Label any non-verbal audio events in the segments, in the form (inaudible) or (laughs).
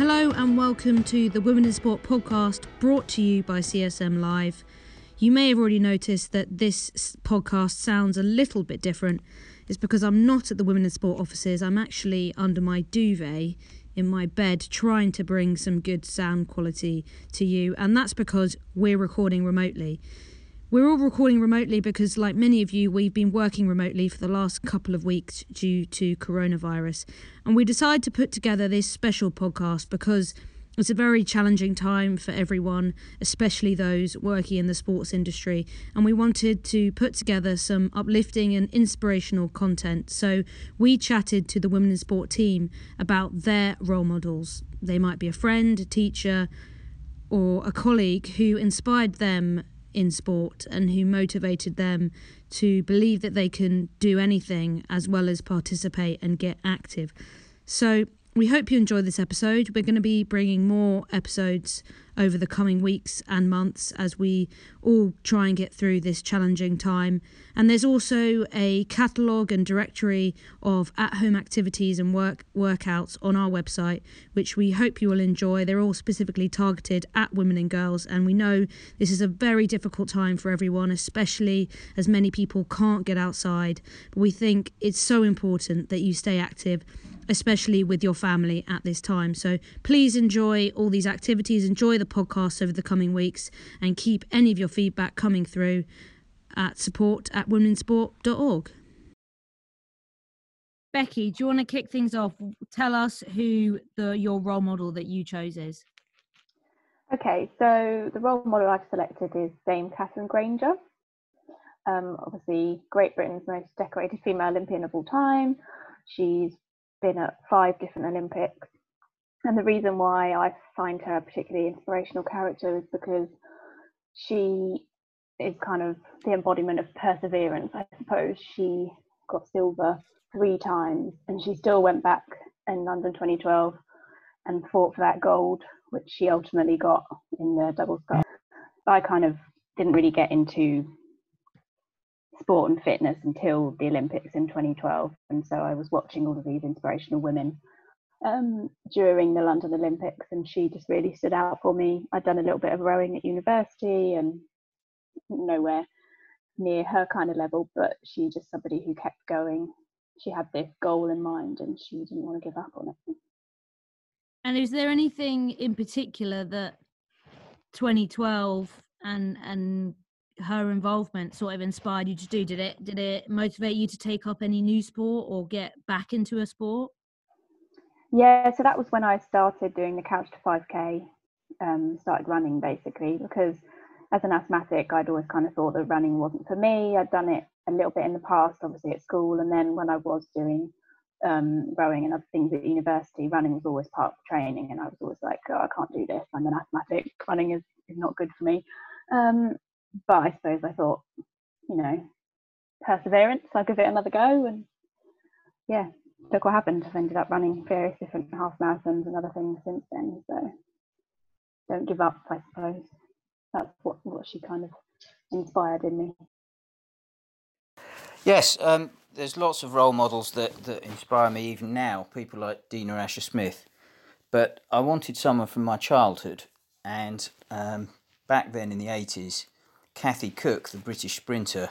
Hello and welcome to the Women in Sport podcast brought to you by CSM Live. You may have already noticed that this podcast sounds a little bit different. It's because I'm not at the Women in Sport offices, I'm actually under my duvet in my bed trying to bring some good sound quality to you, and that's because we're recording remotely. We're all recording remotely because, like many of you, we've been working remotely for the last couple of weeks due to coronavirus. And we decided to put together this special podcast because it's a very challenging time for everyone, especially those working in the sports industry. And we wanted to put together some uplifting and inspirational content. So we chatted to the Women in Sport team about their role models. They might be a friend, a teacher, or a colleague who inspired them in sport and who motivated them to believe that they can do anything as well as participate and get active. So, we hope you enjoy this episode. We're going to be bringing more episodes over the coming weeks and months as we all try and get through this challenging time. And there's also a catalogue and directory of at home activities and work workouts on our website, which we hope you will enjoy. They're all specifically targeted at women and girls. And we know this is a very difficult time for everyone, especially as many people can't get outside. But we think it's so important that you stay active especially with your family at this time. So please enjoy all these activities, enjoy the podcast over the coming weeks, and keep any of your feedback coming through at support at womensport.org. Becky, do you want to kick things off? Tell us who the your role model that you chose is. Okay, so the role model I've selected is Dame Katherine Grainger. Um, obviously, Great Britain's most decorated female Olympian of all time. She's been at five different Olympics. And the reason why I find her a particularly inspirational character is because she is kind of the embodiment of perseverance, I suppose. She got silver three times and she still went back in London 2012 and fought for that gold, which she ultimately got in the double sculls. I kind of didn't really get into sport and fitness until the Olympics in 2012. And so I was watching all of these inspirational women um, during the London Olympics, and she just really stood out for me. I'd done a little bit of rowing at university and nowhere near her kind of level, but she just somebody who kept going. She had this goal in mind and she didn't want to give up on it. And is there anything in particular that 2012 and and her involvement sort of inspired you to do? Did it did it motivate you to take up any new sport or get back into a sport? Yeah, so that was when I started doing the Couch to 5K, um, started running basically, because as an asthmatic, I'd always kind of thought that running wasn't for me. I'd done it a little bit in the past, obviously at school, and then when I was doing um, rowing and other things at university, running was always part of training, and I was always like, oh, I can't do this. I'm an asthmatic. Running is, is not good for me. Um, but I suppose I thought, you know, perseverance. I'll give it another go, and yeah, look what happened. I've ended up running various different half marathons and other things since then. So don't give up, I suppose. That's what what she kind of inspired in me. Yes, um, there's lots of role models that, that inspire me even now, people like Dina Asher Smith. But I wanted someone from my childhood, and um, back then in the 80s, Kathy Cook, the British sprinter,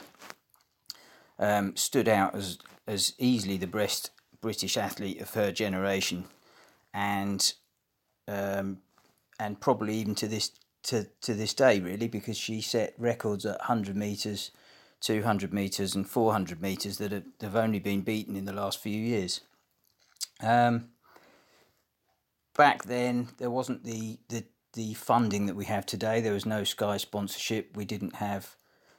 um, stood out as, as easily the best British athlete of her generation, and um, and probably even to this to, to this day, really, because she set records at 100 metres 200 metres and 400 metres that have, have only been beaten in the last few years. Um, back then, there wasn't the, the, the funding that we have today. There was no Sky sponsorship. We didn't have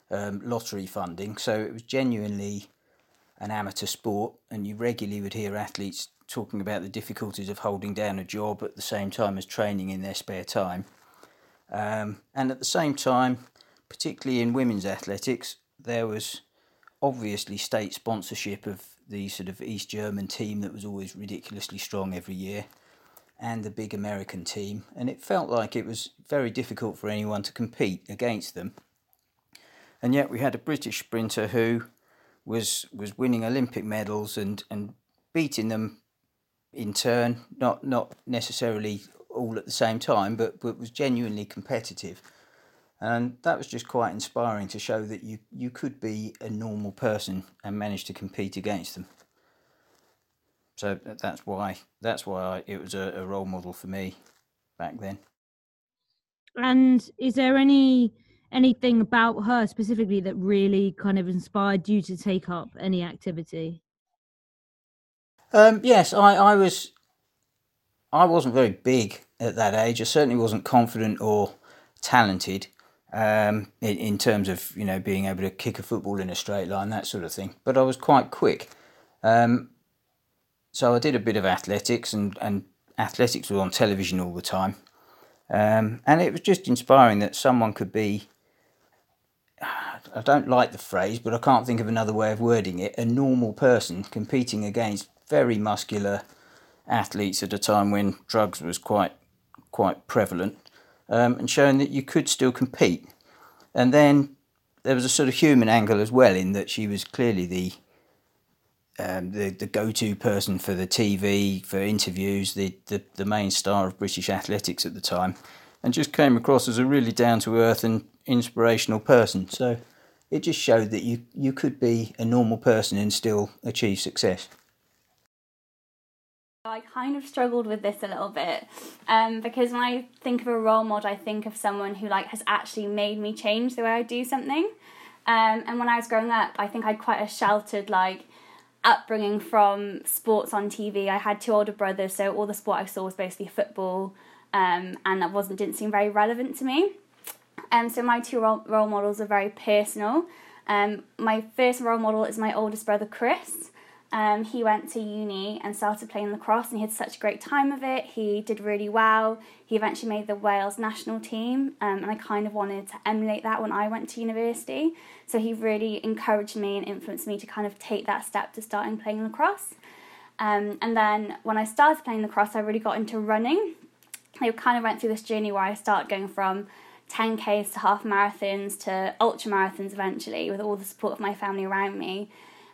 um, lottery funding. So it was genuinely an amateur sport, and you regularly would hear athletes talking about the difficulties of holding down a job at the same time as training in their spare time. Um, and at the same time, particularly in women's athletics, there was obviously state sponsorship of the sort of East German team that was always ridiculously strong every year and the big American team. And it felt like it was very difficult for anyone to compete against them. And yet we had a British sprinter who was was winning Olympic medals and, and beating them in turn, not not necessarily all at the same time, but, but was genuinely competitive. And that was just quite inspiring to show that you, you could be a normal person and manage to compete against them. So that's why that's why I, it was a, a role model for me back then. And is there any anything about her specifically that really kind of inspired you to take up any activity? Um, yes, I, I was. I wasn't very big at that age. I certainly wasn't confident or talented um, in, in terms of you know being able to kick a football in a straight line, that sort of thing. But I was quite quick. Um, so I did a bit of athletics, and, and athletics was on television all the time. Um, and it was just inspiring that someone could be I don't like the phrase, but I can't think of another way of wording it. A normal person competing against very muscular athletes at a time when drugs was quite quite prevalent, um, and showing that you could still compete. And then there was a sort of human angle as well, in that she was clearly the um, the the go to person for the TV for interviews, the, the the main star of British athletics at the time, and just came across as a really down to earth and inspirational person. So it just showed that you, you could be a normal person and still achieve success. I kind of struggled with this a little bit um, because when I think of a role model, I think of someone who like has actually made me change the way I do something. Um, and when I was growing up, I think I had quite a sheltered like upbringing from sports on TV. I had two older brothers, so all the sport I saw was basically football, um, and that wasn't didn't seem very relevant to me. Um, so my two role, role models are very personal. Um, my first role model is my oldest brother Chris. Um, he went to uni and started playing lacrosse, and he had such a great time of it. He did really well. He eventually made the Wales national team, um, and I kind of wanted to emulate that when I went to university. So he really encouraged me and influenced me to kind of take that step to starting playing lacrosse. Um, and then when I started playing lacrosse, I really got into running. I kind of went through this journey where I started going from 10Ks to half marathons to ultra marathons eventually with all the support of my family around me.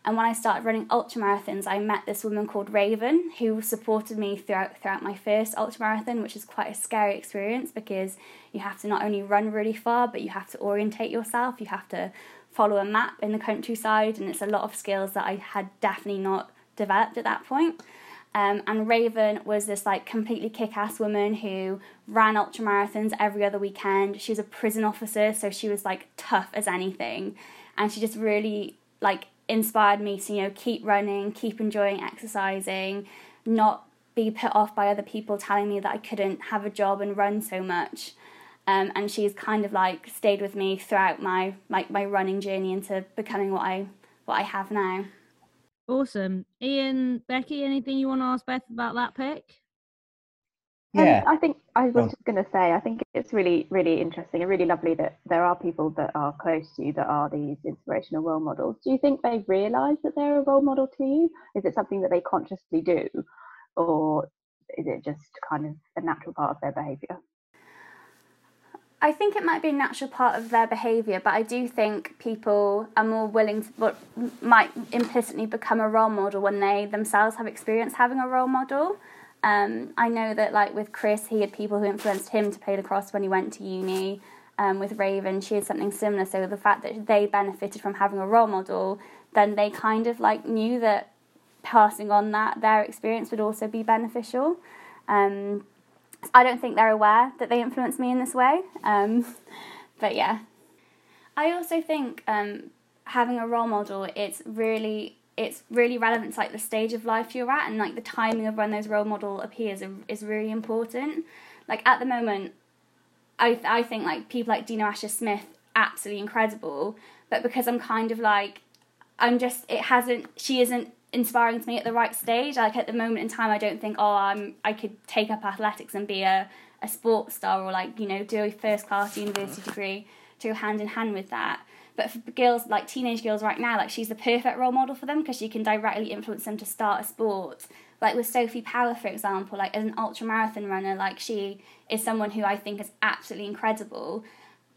And when I started running ultra marathons, I met this woman called Raven who supported me throughout throughout my first ultra marathon, which is quite a scary experience because you have to not only run really far, but you have to orientate yourself. You have to follow a map in the countryside, and it's a lot of skills that I had definitely not developed at that point. Um, and Raven was this like completely kick-ass woman who ran ultra marathons every other weekend. She was a prison officer, so she was like tough as anything, and she just really like inspired me to you know keep running, keep enjoying exercising, not be put off by other people telling me that I couldn't have a job and run so much. Um, and she's kind of like stayed with me throughout my like my running journey into becoming what I what I have now. Awesome. Ian, Becky, anything you want to ask Beth about that pick? Yeah. Um, I think I was just going to say, I think it's really, really interesting and really lovely that there are people that are close to you that are these inspirational role models. Do you think they realise that they're a role model to you? Is it something that they consciously do? Or is it just kind of a natural part of their behaviour? I think it might be a natural part of their behaviour, but I do think people are more willing to, but might implicitly become a role model when they themselves have experienced having a role model. Um, I know that, like with Chris, he had people who influenced him to play lacrosse when he went to uni. Um, with Raven, she had something similar. So the fact that they benefited from having a role model, then they kind of like knew that passing on that their experience would also be beneficial. Um, I don't think they're aware that they influence me in this way. Um, but yeah. I also think um, having a role model, it's really it's really relevant to like the stage of life you're at and like the timing of when those role model appears is really important. Like at the moment, I I think like people like Dina Asher Smith absolutely incredible, but because I'm kind of like I'm just it hasn't she isn't inspiring to me at the right stage. Like at the moment in time, I don't think, oh, I'm I could take up athletics and be a a sports star or like you know do a first class university degree to go hand in hand with that. But for girls like teenage girls right now, like she's the perfect role model for them because she can directly influence them to start a sport. Like with Sophie Power, for example, like as an ultra marathon runner, like she is someone who I think is absolutely incredible.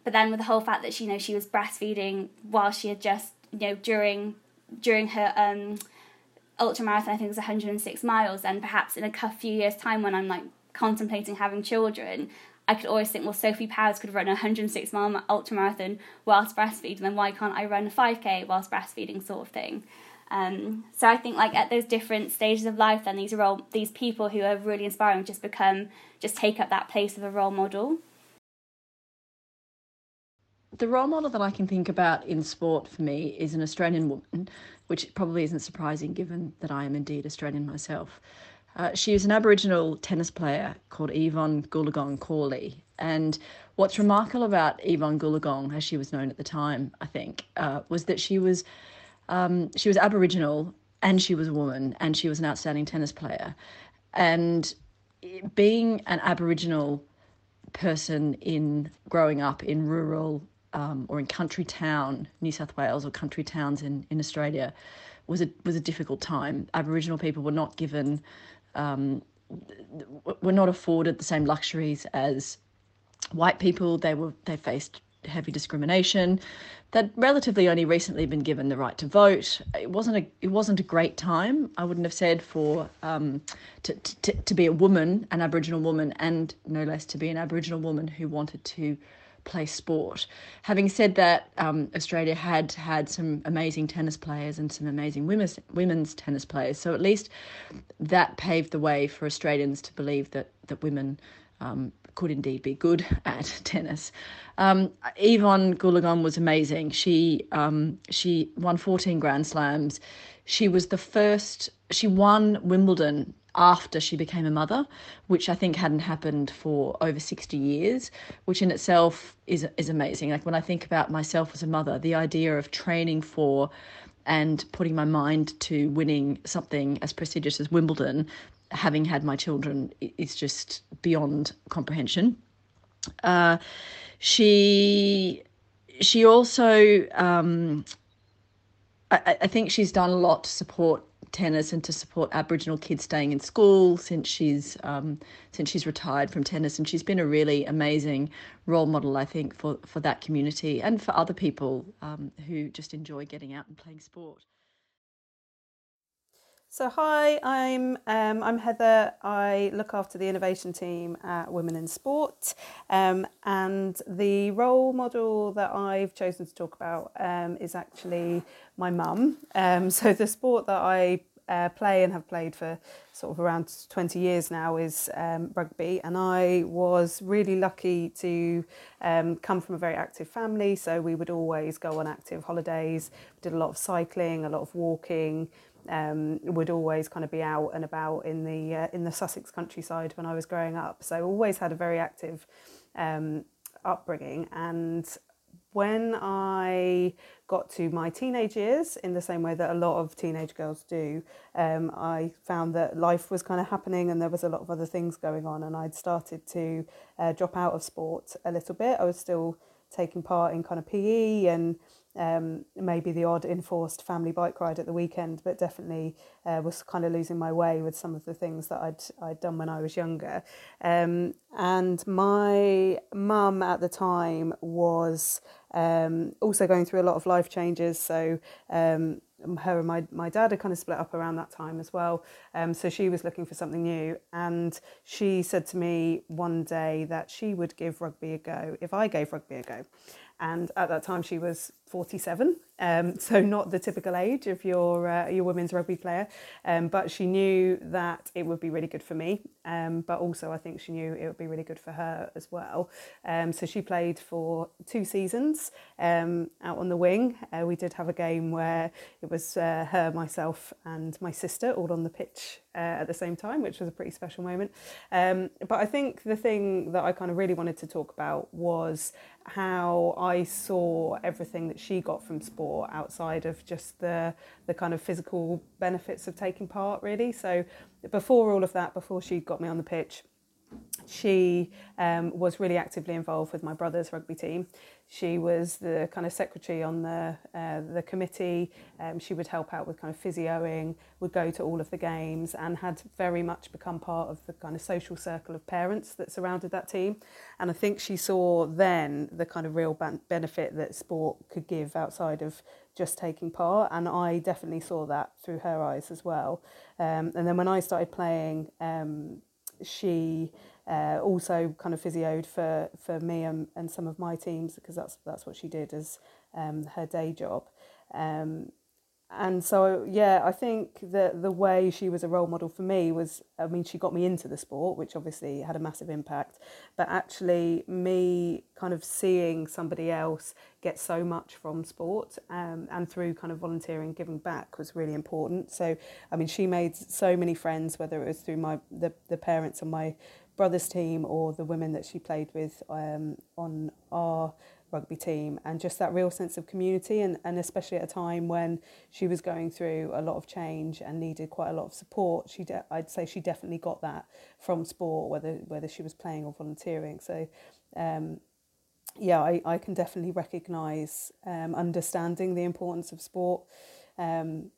But then with the whole fact that she you know she was breastfeeding while she had just you know during during her um ultra marathon, I think was 106 miles, and perhaps in a few years' time when I'm like contemplating having children, I could always think, well, Sophie Powers could run a 106 mile ultra marathon whilst breastfeeding, then why can't I run a 5k whilst breastfeeding, sort of thing. Um, so I think like at those different stages of life, then these all these people who are really inspiring just become just take up that place of a role model. The role model that I can think about in sport for me is an Australian woman, which probably isn't surprising given that I am indeed Australian myself. Uh, she was an Aboriginal tennis player called Yvonne Goolagong Cawley. And what's remarkable about Yvonne Goolagong, as she was known at the time, I think, uh, was that she was um, she was Aboriginal and she was a woman and she was an outstanding tennis player. And being an Aboriginal person in growing up in rural um, or in country town, New South Wales, or country towns in, in Australia, was a was a difficult time. Aboriginal people were not given, um, were not afforded the same luxuries as white people. They were they faced heavy discrimination. That relatively only recently been given the right to vote. It wasn't a it wasn't a great time. I wouldn't have said for um, to, to to be a woman, an Aboriginal woman, and no less to be an Aboriginal woman who wanted to play sport. Having said that, um, Australia had had some amazing tennis players and some amazing women's women's tennis players. So at least that paved the way for Australians to believe that that women um, could indeed be good (laughs) at tennis. Um, Yvonne Goolagong was amazing. She um, she won 14 Grand Slams. She was the first. She won Wimbledon after she became a mother, which I think hadn't happened for over 60 years, which in itself is is amazing. Like when I think about myself as a mother, the idea of training for and putting my mind to winning something as prestigious as Wimbledon, having had my children, is just beyond comprehension. Uh, she she also um, I, I think she's done a lot to support tennis and to support Aboriginal kids staying in school since she's um, since she's retired from tennis, and she's been a really amazing role model, I think, for for that community and for other people um, who just enjoy getting out and playing sport. So hi, I'm um, I'm Heather. I look after the innovation team at Women in Sport, um, and the role model that I've chosen to talk about um, is actually my mum. Um, (laughs) so the sport that I uh, play and have played for sort of around 20 years now is um, rugby and I was really lucky to um, come from a very active family so we would always go on active holidays did a lot of cycling a lot of walking um, would always kind of be out and about in the uh, in the Sussex countryside when I was growing up. So always had a very active um, upbringing. And when I got to my teenage years, in the same way that a lot of teenage girls do, um, I found that life was kind of happening and there was a lot of other things going on. And I'd started to uh, drop out of sport a little bit. I was still taking part in kind of PE and um, maybe the odd enforced family bike ride at the weekend, but definitely uh, was kind of losing my way with some of the things that I'd I'd done when I was younger. Um, and my mum at the time was um, also going through a lot of life changes, so. Um, her and my, my dad had kind of split up around that time as well. Um, so she was looking for something new. And she said to me one day that she would give rugby a go if I gave rugby a go and at that time she was 47 um, (laughs) so not the typical age of your uh, your women's rugby player. Um, but she knew that it would be really good for me. Um, but also I think she knew it would be really good for her as well. Um, so she played for two seasons um, out on the wing. Uh, we did have a game where it was uh, her myself and my sister all on the pitch uh, at the same time which was a pretty special moment. Um, but I think the thing that I kind of really wanted to talk about was how I saw everything that she got from sport outside of just the the kind of physical benefits of taking part really so before all of that before she got me on the pitch she um, was really actively involved with my brother's rugby team. She was the kind of secretary on the uh, the committee. Um, she would help out with kind of physioing, would go to all of the games, and had very much become part of the kind of social circle of parents that surrounded that team. And I think she saw then the kind of real ban- benefit that sport could give outside of just taking part. And I definitely saw that through her eyes as well. Um, and then when I started playing. Um, she uh, also kind of physioed for, for me and, and some of my teams because that's that's what she did as um, her day job. Um, and so yeah i think that the way she was a role model for me was i mean she got me into the sport which obviously had a massive impact. But actually me kind of seeing somebody else get so much from sport um, and through kind of volunteering giving back was really important. So i mean she made so many friends whether it was through my the, the parents on my brother's team or the women that she played with um, on our rugby team and just that real sense of community and, and especially at a time when she was going through a lot of change and needed quite a lot of support she de- I'd say she definitely got that from sport whether whether she was playing or volunteering. So um, yeah I, I can definitely recognize um, understanding the importance of sport um,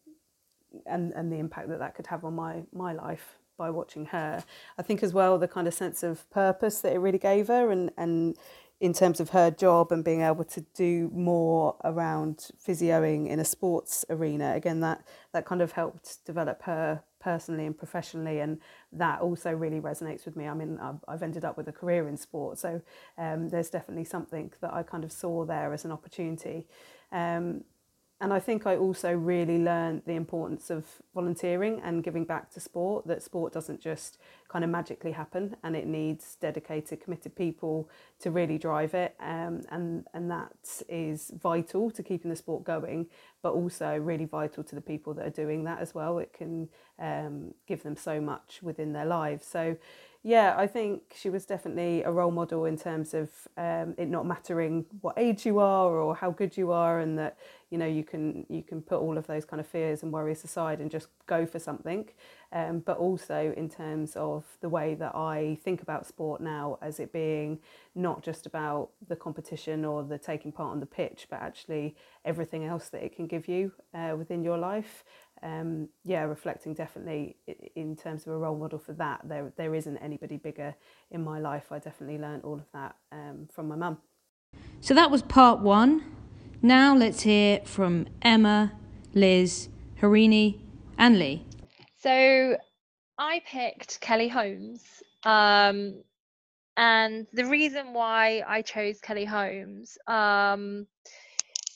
and and the impact that that could have on my my life by watching her. I think as well the kind of sense of purpose that it really gave her and and in terms of her job and being able to do more around physioing in a sports arena. Again that that kind of helped develop her personally and professionally and that also really resonates with me. I mean i've, ended up with a career in sport so um, there's definitely something that i kind of saw there as an opportunity. Um, and I think I also really learned the importance of volunteering and giving back to sport, that sport doesn't just kind of magically happen and it needs dedicated, committed people to really drive it. Um, and, and that is vital to keeping the sport going, but also really vital to the people that are doing that as well. It can um, give them so much within their lives. So, yeah, I think she was definitely a role model in terms of um, it not mattering what age you are or how good you are, and that you know you can you can put all of those kind of fears and worries aside and just go for something. Um, but also in terms of the way that I think about sport now, as it being not just about the competition or the taking part on the pitch, but actually everything else that it can give you uh, within your life um, yeah, reflecting definitely in terms of a role model for that. There, there isn't anybody bigger in my life. I definitely learned all of that um, from my mum. So that was part one. Now let's hear from Emma, Liz, Harini, and Lee. So I picked Kelly Holmes. Um, and the reason why I chose Kelly Holmes, um,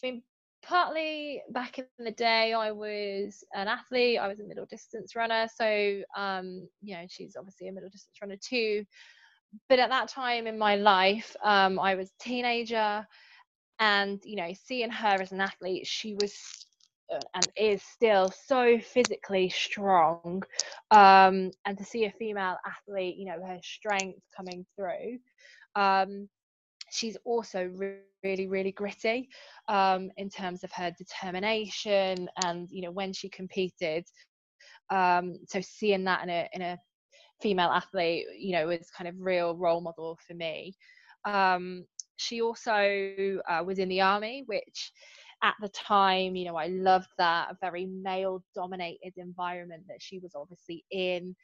I mean, partly back in the day i was an athlete i was a middle distance runner so um you know she's obviously a middle distance runner too. But at that time in my life um i was a teenager and you know seeing her as an athlete she was uh, and is still so physically strong um and to see a female athlete you know her strength coming through um she's also really really gritty um, in terms of her determination and you know when she competed um, so seeing that in a in a female athlete you know was kind of real role model for me. Um, she also uh, was in the army which at the time you know i loved that very male dominated environment that she was obviously in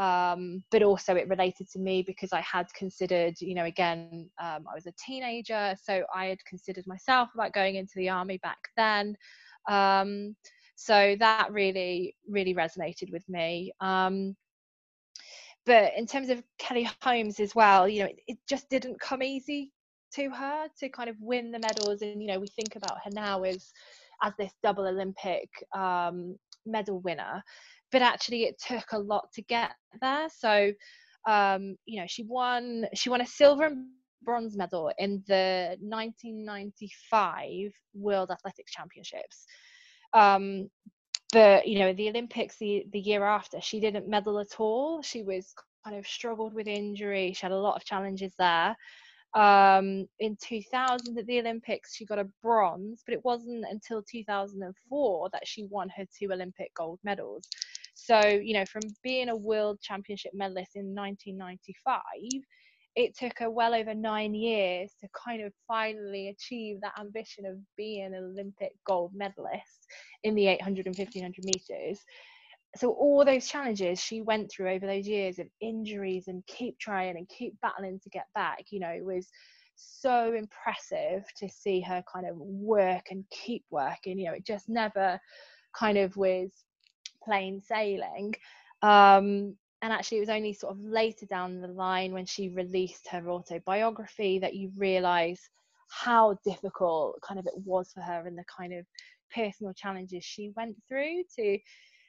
um, but also it related to me because I had considered, you know, again, um, I was a teenager, so I had considered myself about going into the army back then. Um, so that really, really resonated with me. Um, but in terms of Kelly Holmes as well, you know, it, it, just didn't come easy to her to kind of win the medals. And, you know, we think about her now as as this double Olympic um, medal winner but actually it took a lot to get there so um, you know she won she won a silver and bronze medal in the 1995 world athletics championships. Um, but you know the olympics the, the year after she didn't medal at all. She was kind of struggled with injury. She had a lot of challenges there. Um, in 2000 at the Olympics, she got a bronze, but it wasn't until 2004 that she won her two Olympic gold medals. So, you know, from being a world championship medalist in 1995, it took her well over nine years to kind of finally achieve that ambition of being an Olympic gold medalist in the 800 and 1500 meters. So, all those challenges she went through over those years of injuries and keep trying and keep battling to get back, you know, was so impressive to see her kind of work and keep working. You know, it just never kind of was plain sailing. Um, and actually it was only sort of later down the line when she released her autobiography that you realize how difficult kind of it was for her and the kind of personal challenges she went through to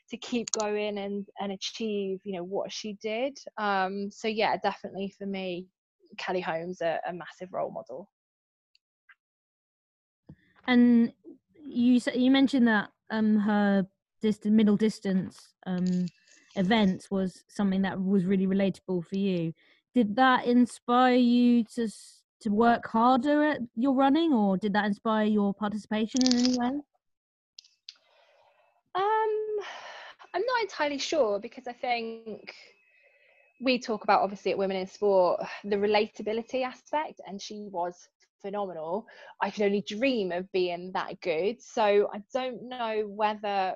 to keep going and and achieve you know what she did um so yeah definitely for me kelly holmes a, a massive role model and you you mentioned that um her distant middle distance um events was something that was really relatable for you. Did that inspire you to to work harder at your running or did that inspire your participation in any way? Um i'm not entirely sure because i think we talk about obviously at women in sport the relatability aspect and she was phenomenal. I could only dream of being that good. So i don't know whether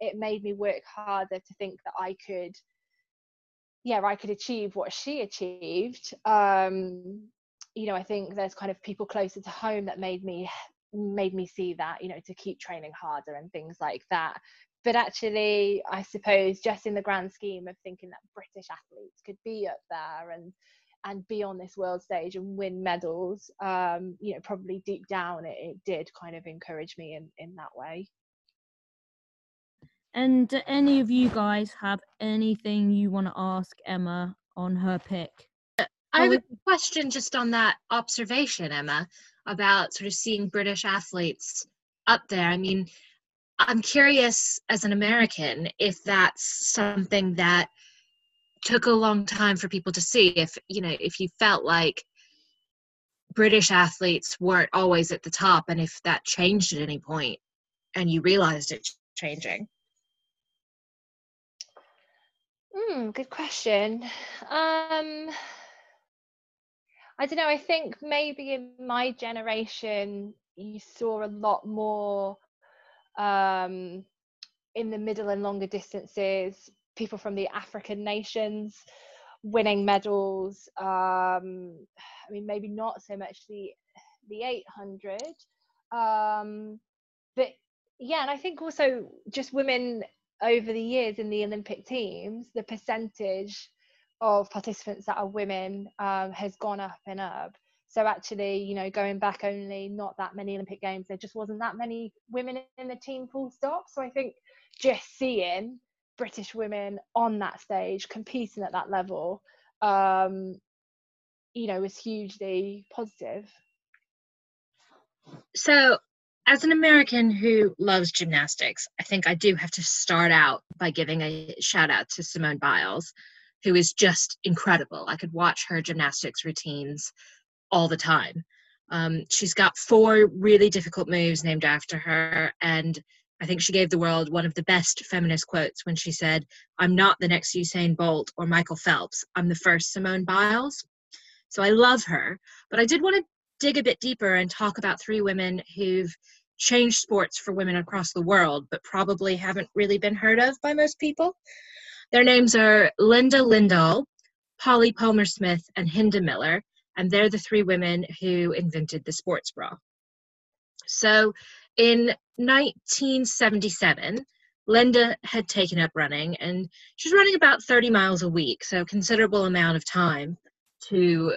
it made me work harder to think that I could yeah I could achieve what she achieved. Um you know I think there's kind of people closer to home that made me made me see that you know to keep training harder and things like that. But actually I suppose just in the grand scheme of thinking that British athletes could be up there and and be on this world stage and win medals um you know probably deep down it, it did kind of encourage me in in that way and do any of you guys have anything you want to ask Emma on her pick? Uh, I have a question just on that observation, Emma, about sort of seeing British athletes up there. I mean, I'm curious as an American if that's something that took a long time for people to see. If, you know, if you felt like British athletes weren't always at the top and if that changed at any point and you realized it changing. Hmm, good question. Um, I don't know. I think maybe in my generation, you saw a lot more um, in the middle and longer distances, people from the African nations winning medals. Um, I mean, maybe not so much the the 800, um, but yeah, and I think also just women over the years in the Olympic teams, the percentage of participants that are women um, has gone up and up. So actually, you know, going back only not that many Olympic games, there just wasn't that many women in the team full stop. So I think just seeing British women on that stage competing at that level, um, you know, was hugely positive. So as an American who loves gymnastics, I think I do have to start out by giving a shout out to Simone Biles, who is just incredible. I could watch her gymnastics routines all the time. Um, she's got four really difficult moves named after her, and I think she gave the world one of the best feminist quotes when she said, I'm not the next Usain Bolt or Michael Phelps, I'm the first Simone Biles. So I love her, but I did want to dig a bit deeper and talk about three women who've changed sports for women across the world, but probably haven't really been heard of by most people. Their names are Linda Lindahl, Polly Palmer Smith, and Hinda Miller, and they're the three women who invented the sports bra. So in 1977, Linda had taken up running and she was running about 30 miles a week, so a considerable amount of time to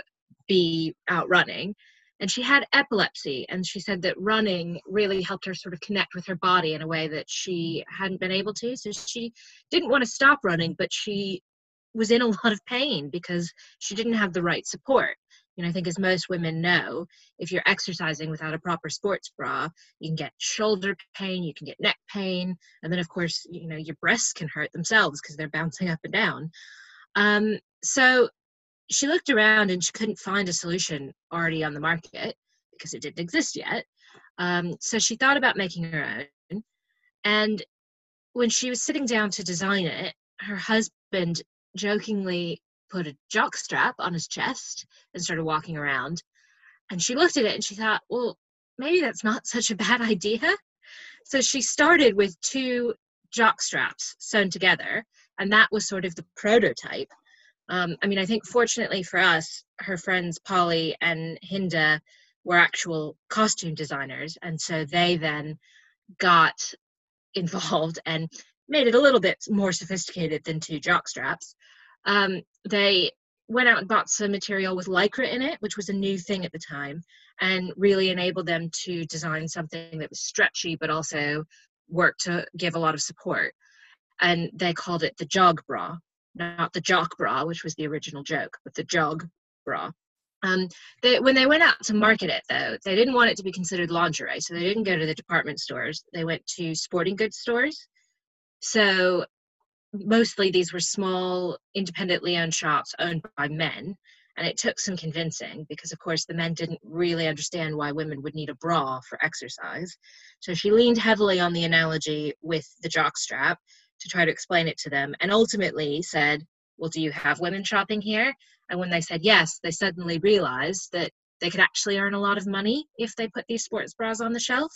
be out running and she had epilepsy and she said that running really helped her sort of connect with her body in a way that she hadn't been able to. So she didn't want to stop running but she was in a (laughs) lot of pain because she didn't have the right support. You know i think as most women know if you're exercising without a proper sports bra you can get shoulder pain you can get neck pain and then of course you know your breasts can hurt themselves because they're bouncing up and down. Um, so she looked around and she couldn't find a solution already on the market because it didn't exist yet. Um, so she thought about making her own. And when she was sitting down to design it, her husband jokingly put a jock strap on his chest and started walking around. And she looked at it and she thought, well, maybe that's not such a bad idea. So she started with two jock straps sewn together, and that was sort of the prototype. Um, I mean, I think fortunately for us, her friends Polly and Hinda were actual costume designers, and so they then got involved (laughs) and made it a little bit more sophisticated than two jock straps. Um, they went out and bought some material with lycra in it, which was a new thing at the time, and really enabled them to design something that was stretchy but also worked to give a lot of support. And they called it the jog bra, not the jock bra, which was the original joke, but the jog bra. Um, they, when they went out to market it, though, they didn't want it to be considered lingerie, so they didn't go to the department stores. They went to sporting goods stores. So mostly these were small, independently owned shops owned by men. And it took some convincing because, of course, the men didn't really understand why women would need a bra for exercise. So she leaned heavily on the analogy with the jock strap to try to explain it to them and ultimately said, Well, do you have women shopping here? And when they said yes, they suddenly realized that they could actually earn a lot of money if they put these sports bras on the shelf.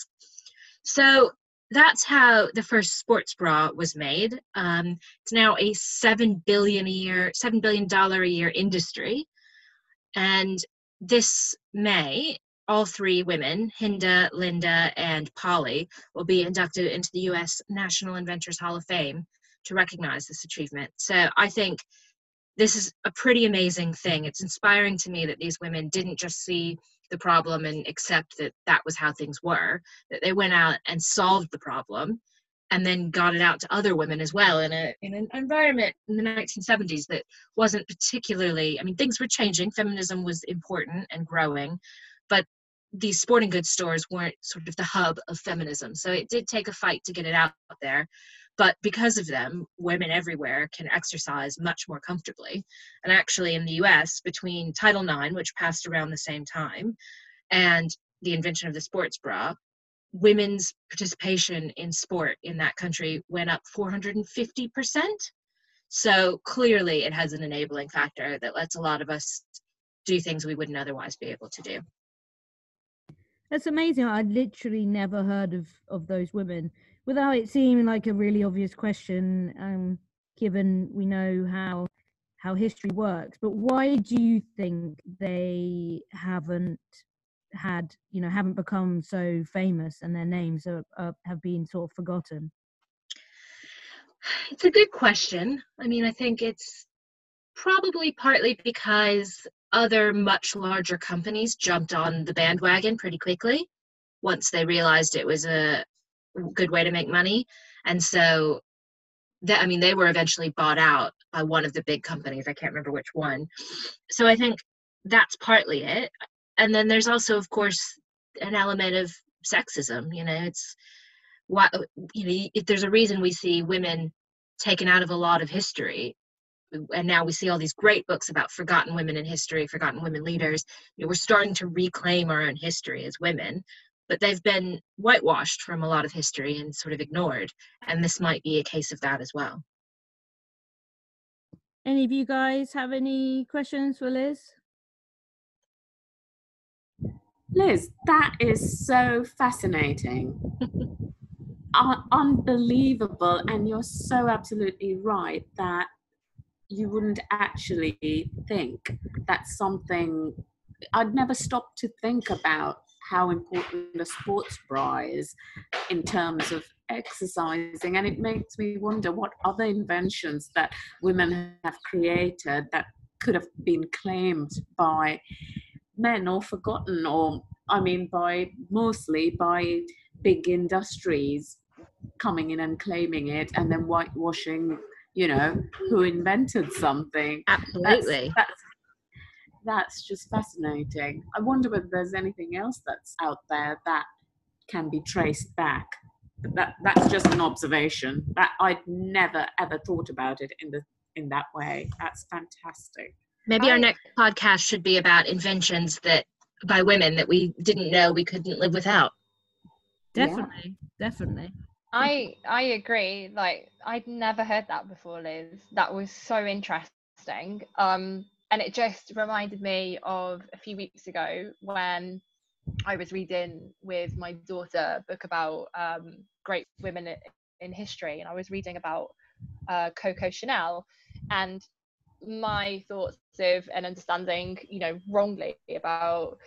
So that's how the first sports bra was made. Um, it's now a seven billion a year, seven billion dollar a year industry, and this May, all three women, Hinda, Linda, and Polly, will be inducted into the U.S. National Inventors Hall of Fame to recognize this achievement. So I think this is a pretty amazing thing. It's inspiring to me that these women didn't just see the problem and accept that that was how things were, that they went out and solved the problem and then got it out to other women as well in a in an environment in the 1970s that wasn't particularly I mean things were changing feminism was important and growing these sporting goods stores weren't sort of the hub of feminism so it did take a fight to get it out there but because of them, women everywhere can exercise much more comfortably. And actually, in the US, between Title IX, which passed around the same time, and the invention of the sports bra, women's participation in sport in that country went up 450%. So clearly, it has an enabling factor that lets a lot of us do things we wouldn't otherwise be able to do. That's amazing. I'd literally never heard of of those women without it seeming like a really obvious question, um, given we know how how history works. But why do you think they haven't had, you know, haven't become so famous and their names are, are, have been sort of forgotten? It's a good question. I mean, I think it's probably partly because other much larger companies jumped on the bandwagon pretty quickly once they realized it was a, good way to make money. And so that I mean they were eventually bought out by one of the big companies. I can't remember which one. So I think that's partly it. And then there's also of course an element of sexism, you know, it's why you know, if there's a reason we see women taken out of a lot of history and now we see all these great books about forgotten women in history forgotten women leaders you know, we're starting to reclaim our own history as women but they've been whitewashed from a lot of history and sort of ignored. And this might be a case of that as well. Any of you guys have any questions for Liz? Liz, that is so fascinating. (laughs) Un- unbelievable. And you're so absolutely right that you wouldn't actually think that something, I'd never stopped to think about how important a sports bra is in terms of exercising. And it makes me wonder what other inventions that women have created that could have been claimed by men or forgotten or i mean by mostly by big industries coming in and claiming it and then whitewashing you know who invented something absolutely that's, that's that's just fascinating. I wonder whether there's anything else that's out there that can be traced back. That that's just an observation. That I'd never ever thought about it in the in that way. That's fantastic. Maybe I, our next podcast should be about inventions that by women that we didn't know we couldn't live without. Definitely, yeah. definitely. I I agree. Like I'd never heard that before, Liz. That was so interesting. Um, and it just reminded me of a few weeks ago when I was reading with my daughter a book about um, great women in history, and I was reading about uh, Coco Chanel, and my thoughts of and understanding, you know, wrongly about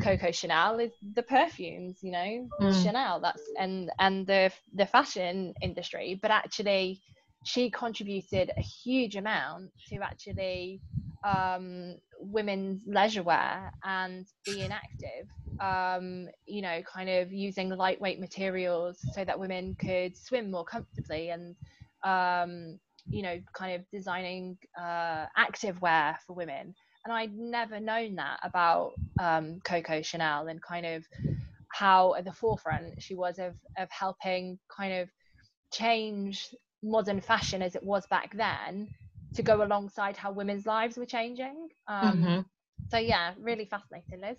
Coco Chanel is the perfumes, you know, mm. Chanel. That's and and the the fashion industry, but actually she contributed a huge amount to actually um, women's leisure wear and being active. Um, you know, kind of using lightweight materials so that women could swim more comfortably and um, you know, kind of designing uh, active wear for women. And I'd never known that about um, Coco Chanel and kind of how at the forefront she was of, of helping kind of change modern fashion as it was back then to go alongside how women's lives were changing. Um, mm-hmm. So, yeah, really fascinating, Liz.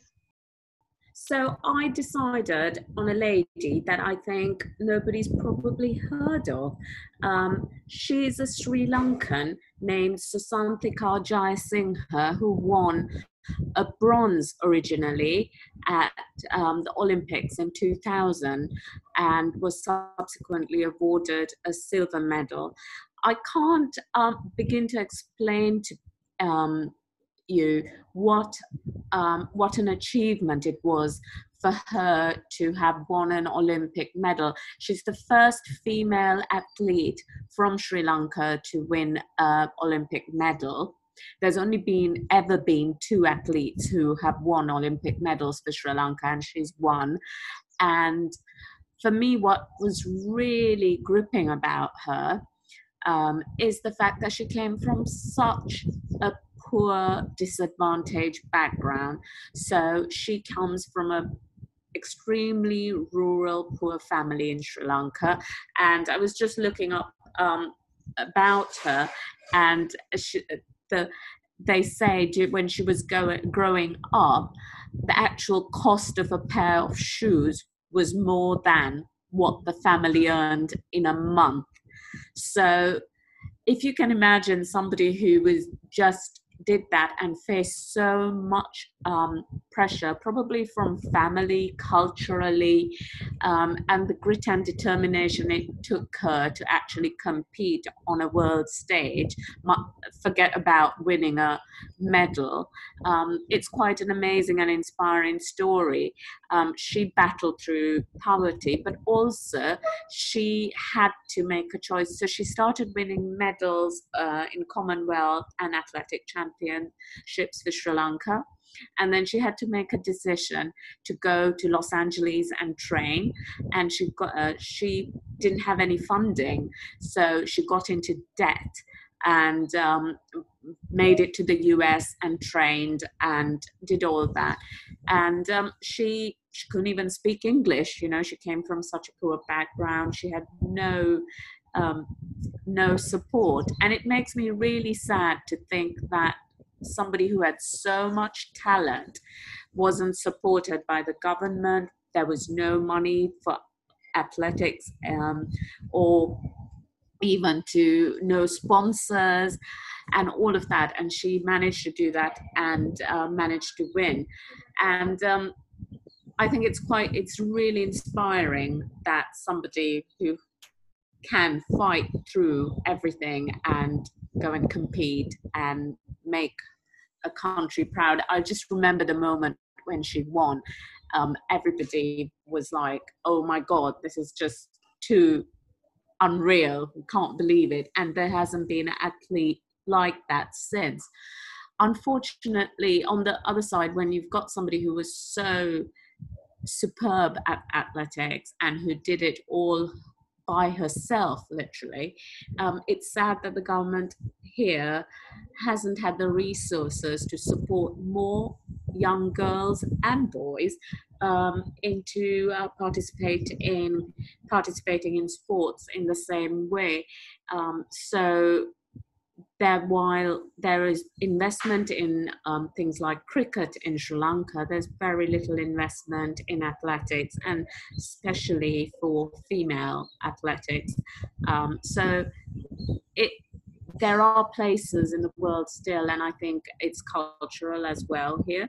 So I decided on a lady that I think nobody's probably heard of. Um, she's a Sri Lankan named Susanthika Jayasinghe who won a bronze originally at um, the Olympics in 2000 and was subsequently awarded a silver medal. I can't um, begin to explain to um, you what um, what an achievement it was for her to have won an Olympic medal. She's the first female athlete from Sri Lanka to win an Olympic medal. There's only been ever been two athletes who have won Olympic medals for Sri Lanka, and she's won. And for me, what was really gripping about her um, is the fact that she came from such a poor, disadvantaged background. So she comes from a extremely rural, poor family in Sri Lanka. And I was just looking up um, about her, and she, the they say when she was going, growing up, the actual cost of a pair of shoes was more than what the family earned in a month. So, if you can imagine somebody who was just did that and faced so much um, pressure, probably from family, culturally, um, and the grit and determination it took her to actually compete on a world stage. Forget about winning a medal. Um, it's quite an amazing and inspiring story. Um, she battled through poverty, but also she had to make a choice. So she started winning medals uh, in Commonwealth and athletic championships for Sri Lanka. And then she had to make a decision to go to Los Angeles and train. And she got uh, she didn't have any funding so she got into debt and um, made it to the US and trained and did all that. And um, she she couldn't even speak English you know she came from such a poor background she had no um, no support and it makes me really sad to think that somebody who had so much talent wasn't supported by the government. There was no money for athletics um, or even to no sponsors and all of that. And she managed to do that and uh, managed to win. And um, I think it's quite, it's really inspiring that somebody who can fight through everything and go and compete and make a country proud. I just remember the moment when she won. Um, everybody was like, "Oh my God, this is just too unreal! We can't believe it." And there hasn't been an athlete like that since. Unfortunately, on the other side, when you've got somebody who was so superb at athletics and who did it all by herself, literally. Um, it's sad that the government here hasn't had the resources to support more young girls and boys um, into uh, participate in participating in sports in the same way. Um, so that while there is investment in um, things like cricket in Sri Lanka, there's very little investment in athletics, and especially for female athletics. Um, so it there are places in the world still, and I think it's cultural as well here,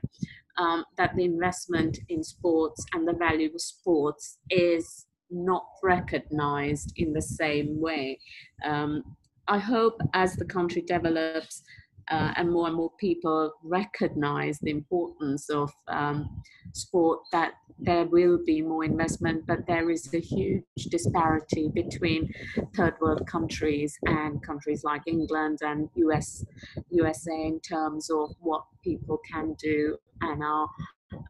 um, that the investment in sports and the value of sports is not recognized in the same way. Um, I hope as the country develops, uh, and more and more people recognize the importance of um, sport, that there will be more investment, but there is a huge disparity between third world countries and countries like England and US, USA in terms of what people can do and are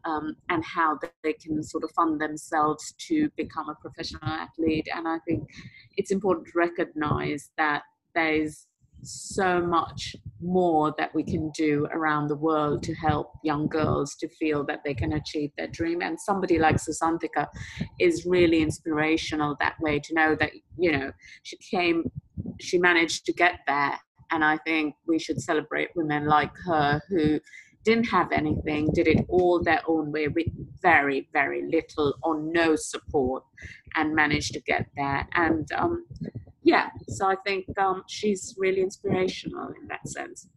um, and how they can sort of fund themselves to become a professional athlete. And I think it's important to recognize that there's so much more that we can do around the world to help young girls to feel that they can achieve their dream. And somebody like Susanthika is really inspirational that way to know that, you know, she came, she managed to get there. And I think we should celebrate women like her who didn't have anything, did it all their own way with very, very little or no support and managed to get there. And um, yeah, so I think um, she's really inspirational in that sense.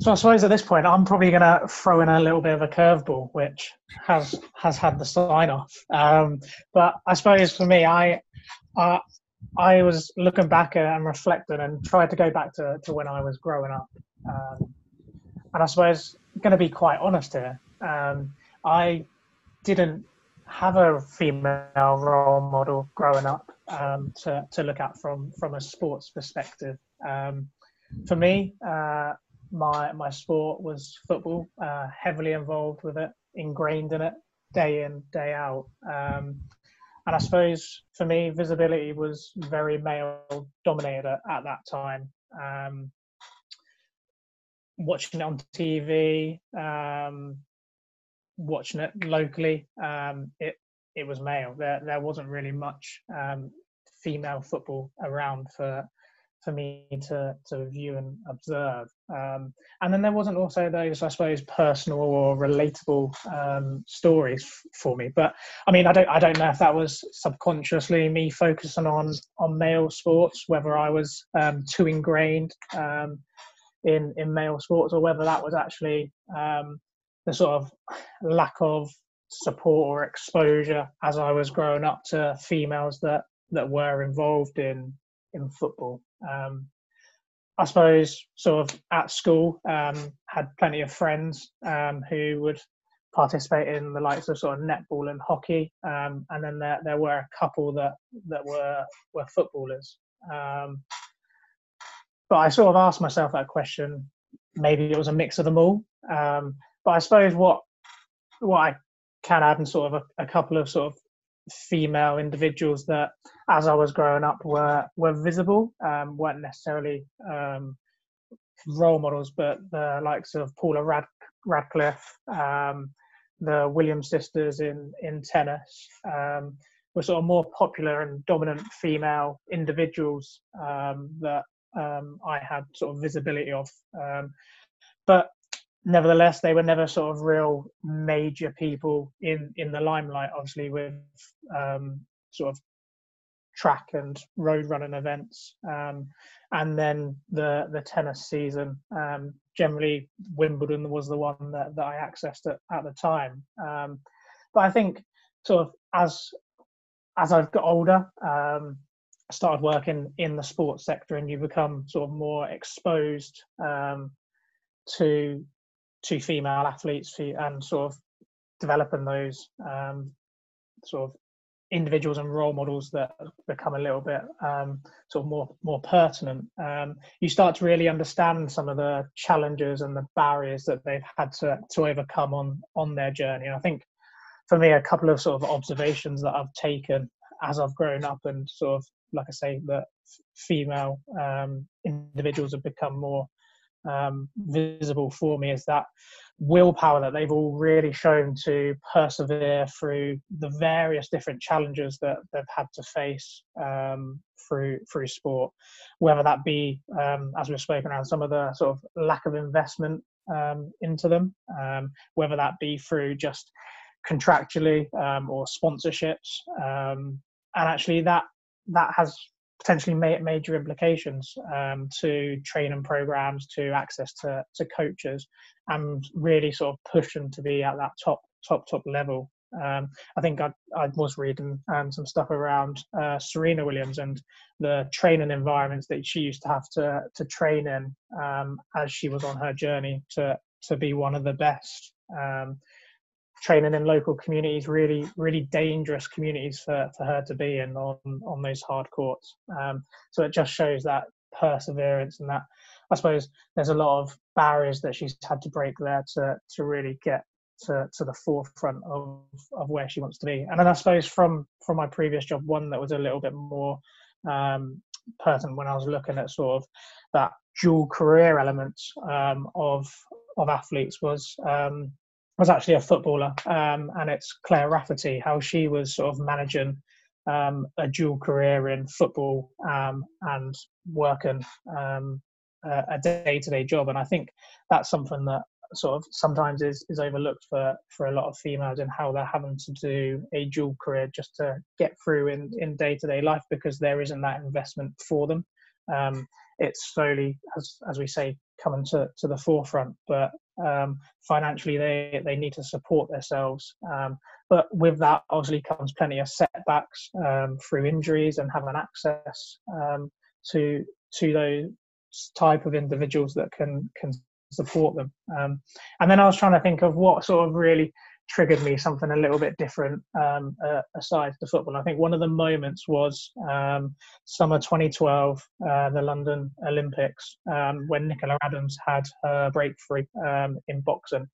So I suppose at this point, I'm probably going to throw in a little bit of a curveball, which has has had the sign off. Um, but I suppose for me, I uh, I was looking back and reflecting and tried to go back to, to when I was growing up. Um, and I suppose going to be quite honest here, um, I didn't have a female role model growing up um, to, to look at from from a sports perspective. Um, for me, uh, my my sport was football, uh, heavily involved with it, ingrained in it, day in day out. Um, and I suppose for me, visibility was very male dominated at, at that time. Um, watching it on TV, um, watching it locally, um, it it was male. There there wasn't really much um, female football around for for me to to view and observe. Um, and then there wasn't also those, I suppose, personal or relatable um, stories f- for me. But I mean, I don't I don't know if that was subconsciously me focusing on on male sports, whether I was um, too ingrained um, in in male sports, or whether that was actually um, the sort of lack of support or exposure as I was growing up to females that that were involved in in football. Um, I suppose sort of at school um, had plenty of friends um, who would participate in the likes of sort of netball and hockey, um, and then there there were a couple that that were were footballers. Um, but I sort of asked myself that question. Maybe it was a mix of them all. Um, but I suppose what what I can add, and sort of a, a couple of sort of female individuals that, as I was growing up, were were visible, um, weren't necessarily um, role models, but the likes of Paula Rad- Radcliffe, um, the Williams sisters in in tennis, um, were sort of more popular and dominant female individuals um, that um, I had sort of visibility of. but nevertheless, they were never sort of real major people in in the limelight. Obviously, with um, sort of track and road running events, um, and then the the tennis season. Um, generally, Wimbledon was the one that, that I accessed at, at the time. Um, but I think sort of as as I've got older, um, I started working in the sports sector, and you become sort of more exposed um, to to female athletes and sort of developing those um, sort of individuals and role models that become a little bit um, sort of more more pertinent. Um, you start to really understand some of the challenges and the barriers that they've had to to overcome on on their journey. And I think for me, a couple of sort of observations that I've taken as I've grown up and sort of like I say that female um, individuals have become more um, visible for me is that willpower that they've all really shown to persevere through the various different challenges that they've had to face um, through through sport, whether that be um, as we've spoken around some of the sort of lack of investment um, into them, um, whether that be through just contractually um, or sponsorships, and actually that that has potentially major implications um, to training programs, to access to, to coaches, and really sort of push them to be at that top top top level. Um, I think I, I was reading um, some stuff around uh, Serena Williams and the training environments that she used to have to to train in um, as she was on her journey to to be one of the best. Training in local communities, really, really dangerous communities for, for her to be in on on those hard courts. Um, so it just shows that perseverance and that I suppose there's a lot of barriers that she's had to break there to to really get to, to the forefront of, of where she wants to be. And then I suppose from from my previous job, one that was a little bit more um, pertinent when I was looking at sort of that dual career element um, of of athletes was um, was actually a footballer, um, and it's Claire Rafferty, how she was sort of managing um, a dual career in football um, and working um, a day to day job. And I think that's something that sort of sometimes is, is overlooked for, for a lot of females and how they're having to do a dual career just to get through in, in day-to-day life because there isn't that investment for them um, it's slowly as, as we say coming to, to the forefront but um, financially they, they need to support themselves um, but with that obviously comes plenty of setbacks um, through injuries and having access um, to to those type of individuals that can can support them. Um, and then I was trying to think of what sort of really triggered me something a little bit different um, uh, aside the football. I think one of the moments was um, summer 2012, uh, the London Olympics, um, when Nicola Adams had her breakthrough um, in boxing.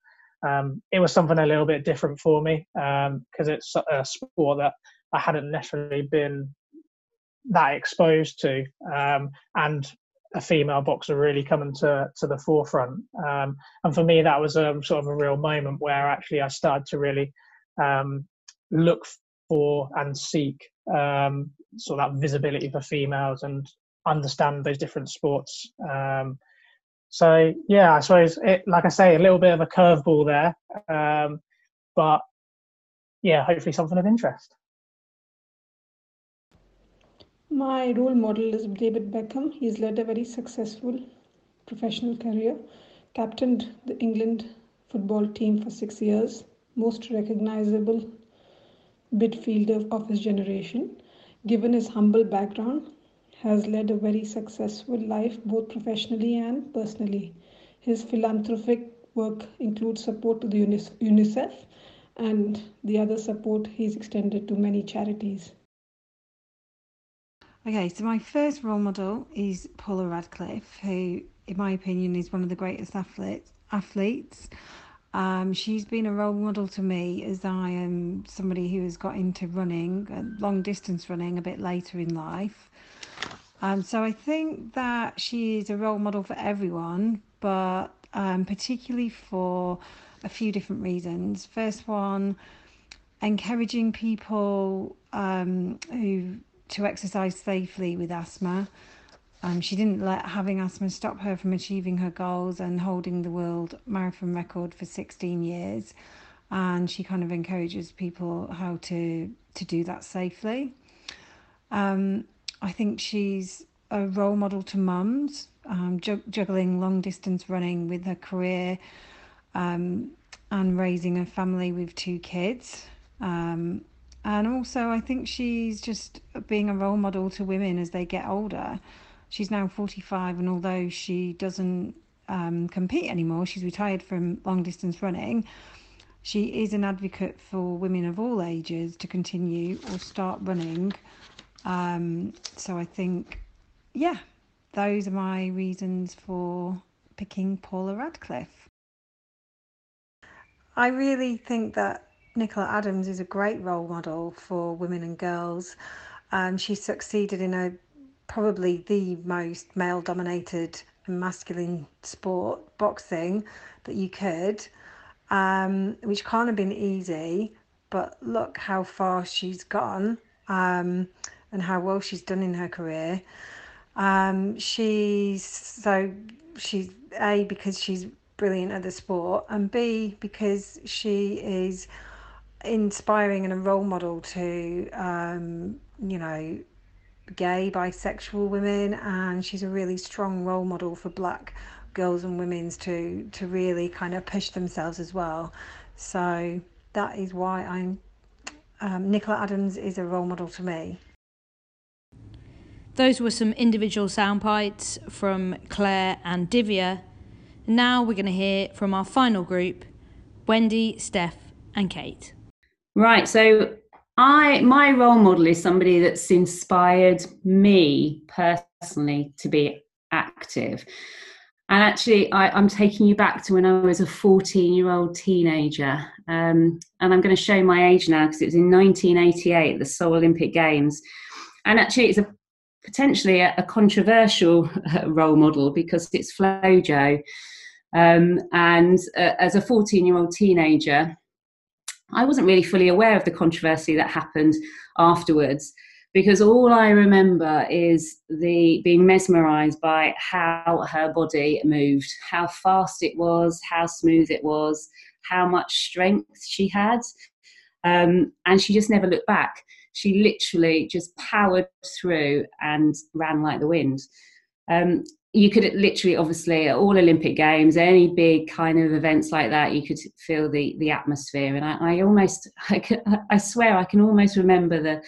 Um, it was something a little bit different for me because it's a sport that I hadn't necessarily been that exposed to. and a female boxer really coming to to the forefront. Um, and for me, that was a sort of a real moment where actually I started to really um, look for and seek um, sort of that visibility for females and understand those different sports. Um, so yeah, I suppose it, like I say, a little bit of a curveball there, um, but yeah, hopefully something of interest. My role model is David Beckham. He's led a very successful professional career, captained the England football team for six years, most recognizable midfielder of his generation. Given his humble background, has led a very successful life both professionally and personally. His philanthropic work includes support to the UNICEF and the other support he's extended to many charities. Okay, so my first role model is Paula Radcliffe, who, in my opinion, is one of the greatest athletes. Athletes. Um, she's been a role model to me as I am somebody who has got into running, uh, long distance running, a bit later in life. Um, so I think that she is a role model for everyone, but um, particularly for a few different reasons. First one, encouraging people um, who to exercise safely with asthma. Um, she didn't let having asthma stop her from achieving her goals and holding the world marathon record for 16 years. And she kind of encourages people how to to do that safely. Um, I think she's a role model to mums, um, juggling long distance running with her career um, and raising a family with two kids. Um, and also, I think she's just being a role model to women as they get older. She's now 45, and although she doesn't um, compete anymore, she's retired from long distance running. She is an advocate for women of all ages to continue or start running. Um, so I think, yeah, those are my reasons for picking Paula Radcliffe. I really think that Nicola Adams is a great role model for women and girls. Um, she succeeded in a probably the most male dominated and masculine sport, boxing, that you could, um, which can't have been easy. But look how far she's gone um, and how well she's done in her career. Um, she's so she's a because she's brilliant at the sport, and B because she is inspiring and a role model to um, you know gay bisexual women and she's a really strong role model for black girls and women's to to really kind of push themselves as well so that is why i'm um, Nicola Adams is a role model to me. Those were some individual sound bites from Claire and Divya. Now we're going to hear from our final group Wendy, Steph, and Kate. Right, so I my role model is somebody that's inspired me personally to be active. And actually, I, am taking you back to when I was a 14 year old teenager. Um, and I'm going to show my age now because it was in 1988, the Seoul Olympic Games. And actually, it's a potentially a, a controversial (laughs) role model because it's Flojo. Um, and uh, as a 14 year old teenager, I wasn't really fully aware of the controversy that happened afterwards because all I remember is the being mesmerized by how her body moved, how fast it was, how smooth it was, how much strength she had. Um, and she just never looked back. She literally just powered through and ran like the wind. Um, you could literally, obviously, at all Olympic Games, any big kind of events like that, you could feel the the atmosphere. And I, I almost, (laughs) I, can, I swear, I can almost remember the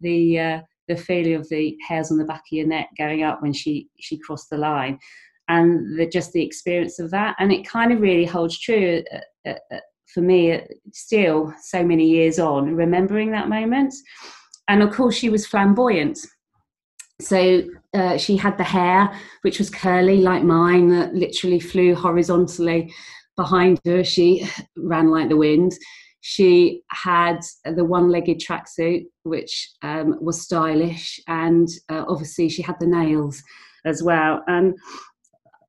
the uh, the feeling of the hairs on the back of your neck going up when she she crossed the line, and the just the experience of that, and it kind of really holds true uh, uh, uh for me. Still, so many years on, remembering that moment, and of course, she was flamboyant. So uh, she had the hair, which was curly like mine, that literally flew horizontally behind her. She (laughs) ran like the wind. She had the one legged tracksuit, which um, was stylish, and uh, obviously she had the nails as well. And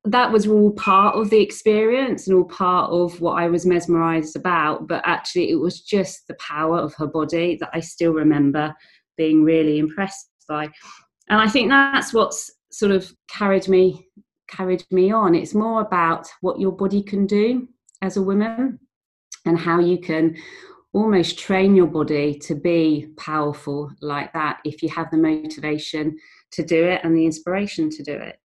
that was all part of the experience and all part of what I was mesmerized about. But actually, it was just the power of her body that I still remember being really impressed by. And I think that's what's sort of carried me carried me on. It's more about what your body can do as a woman and how you can almost train your body to be powerful like that if you have the motivation to do it and the inspiration to do it.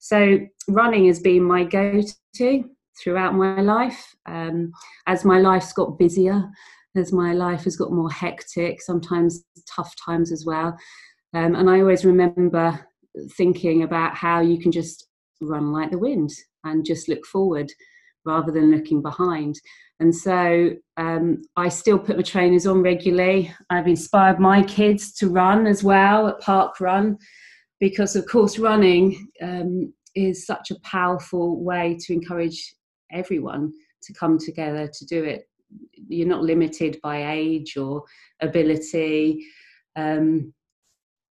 So, running has been my go to throughout my life. Um, as my life's got busier, as my life has got more hectic, sometimes tough times as well. Um, and I always remember thinking about how you can just run like the wind and just look forward rather than looking behind. And so um, I still put my trainers on regularly. I've inspired my kids to run as well at Park Run because, of course, running um, is such a powerful way to encourage everyone to come together to do it. You're not limited by age or ability. Um,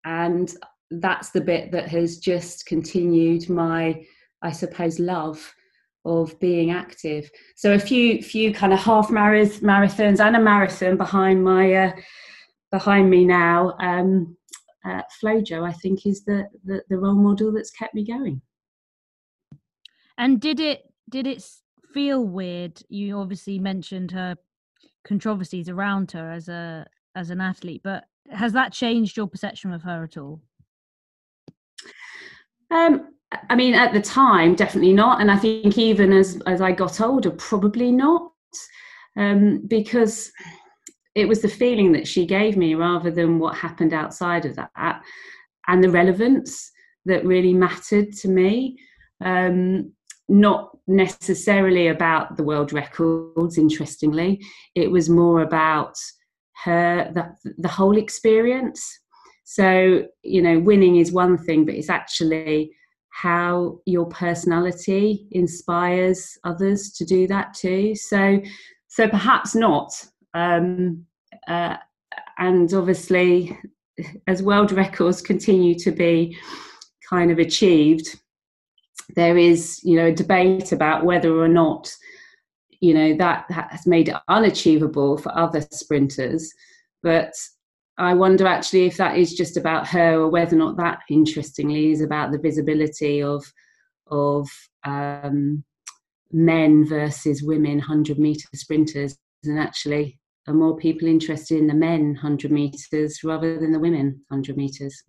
and that's the bit that has just continued my, I suppose, love of being active. So a few few kind of half marathons and a marathon behind my uh, behind me now. Um, uh, Flojo, I think, is the, the the role model that's kept me going. And did it did it feel weird? You obviously mentioned her controversies around her as a as an athlete, but has that changed your perception of her at all? Um, I mean, at the time, definitely not, and I think even as as I got older, probably not, um, because it was the feeling that she gave me rather than what happened outside of that, and the relevance that really mattered to me. Um, not necessarily about the world records. Interestingly, it was more about her the, the whole experience. So you know, winning is one thing, but it's actually how your personality inspires others to do that too. So, so perhaps not. Um, uh, and obviously, as world (laughs) records continue to be kind of achieved, there is you know a debate about whether or not you know that has made it unachievable for other sprinters. But I wonder actually if that is just about her or whether or not that, interestingly, is about the visibility of of um, men versus women hundred meter sprinters, and actually are more people interested in the men hundred meters rather than the women hundred meters.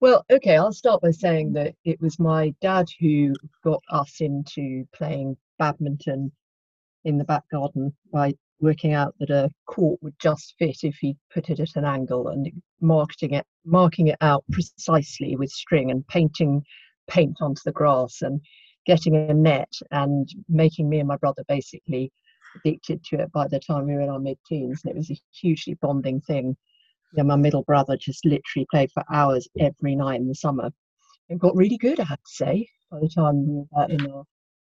Well, okay, I'll start by saying that it was my dad who got us into playing badminton in the back garden by working out that a court would just fit if he put it at an angle and marking it marking it out precisely with string and painting paint onto the grass and getting a net and making me and my brother basically addicted to it by the time we were in our mid-teens. And it was a hugely bonding thing yeah, my middle brother just literally played for hours every night in the summer and got really good i have to say by the time we about in our, i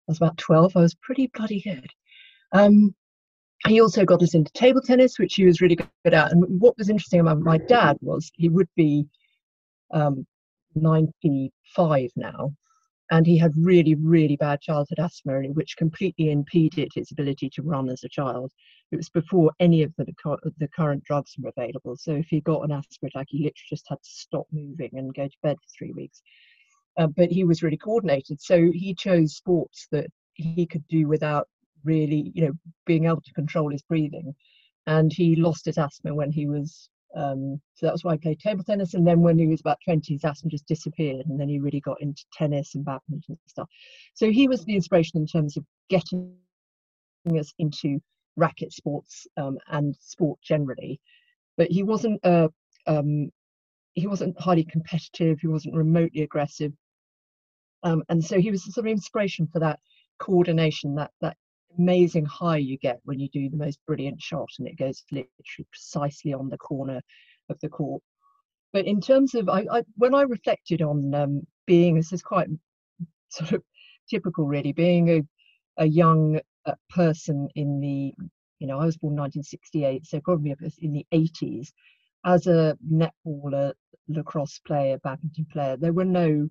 was about 12 i was pretty bloody good um, he also got us into table tennis, which he was really good at. And what was interesting about my dad was he would be um, 95 now, and he had really, really bad childhood asthma, which completely impeded his ability to run as a child. It was before any of the, the current drugs were available. So if he got an asthma attack, he literally just had to stop moving and go to bed for three weeks. Uh, but he was really coordinated. So he chose sports that he could do without really, you know, being able to control his breathing. And he lost his asthma when he was, um, so that was why I played table tennis. And then when he was about 20, his asthma just disappeared. And then he really got into tennis and badminton and stuff. So he was the inspiration in terms of getting us into racket sports um, and sport generally. But he wasn't uh, um, he wasn't highly competitive. He wasn't remotely aggressive. Um, and so he was the sort of inspiration for that coordination, that that amazing high you get when you do the most brilliant shot and it goes literally precisely on the corner of the court. But in terms of, I, I when I reflected on um, being, this is quite sort of typical really, being a, a young uh, person in the, you know, I was born 1968, so probably in the 80s, as a netballer, lacrosse player, badminton player, there were no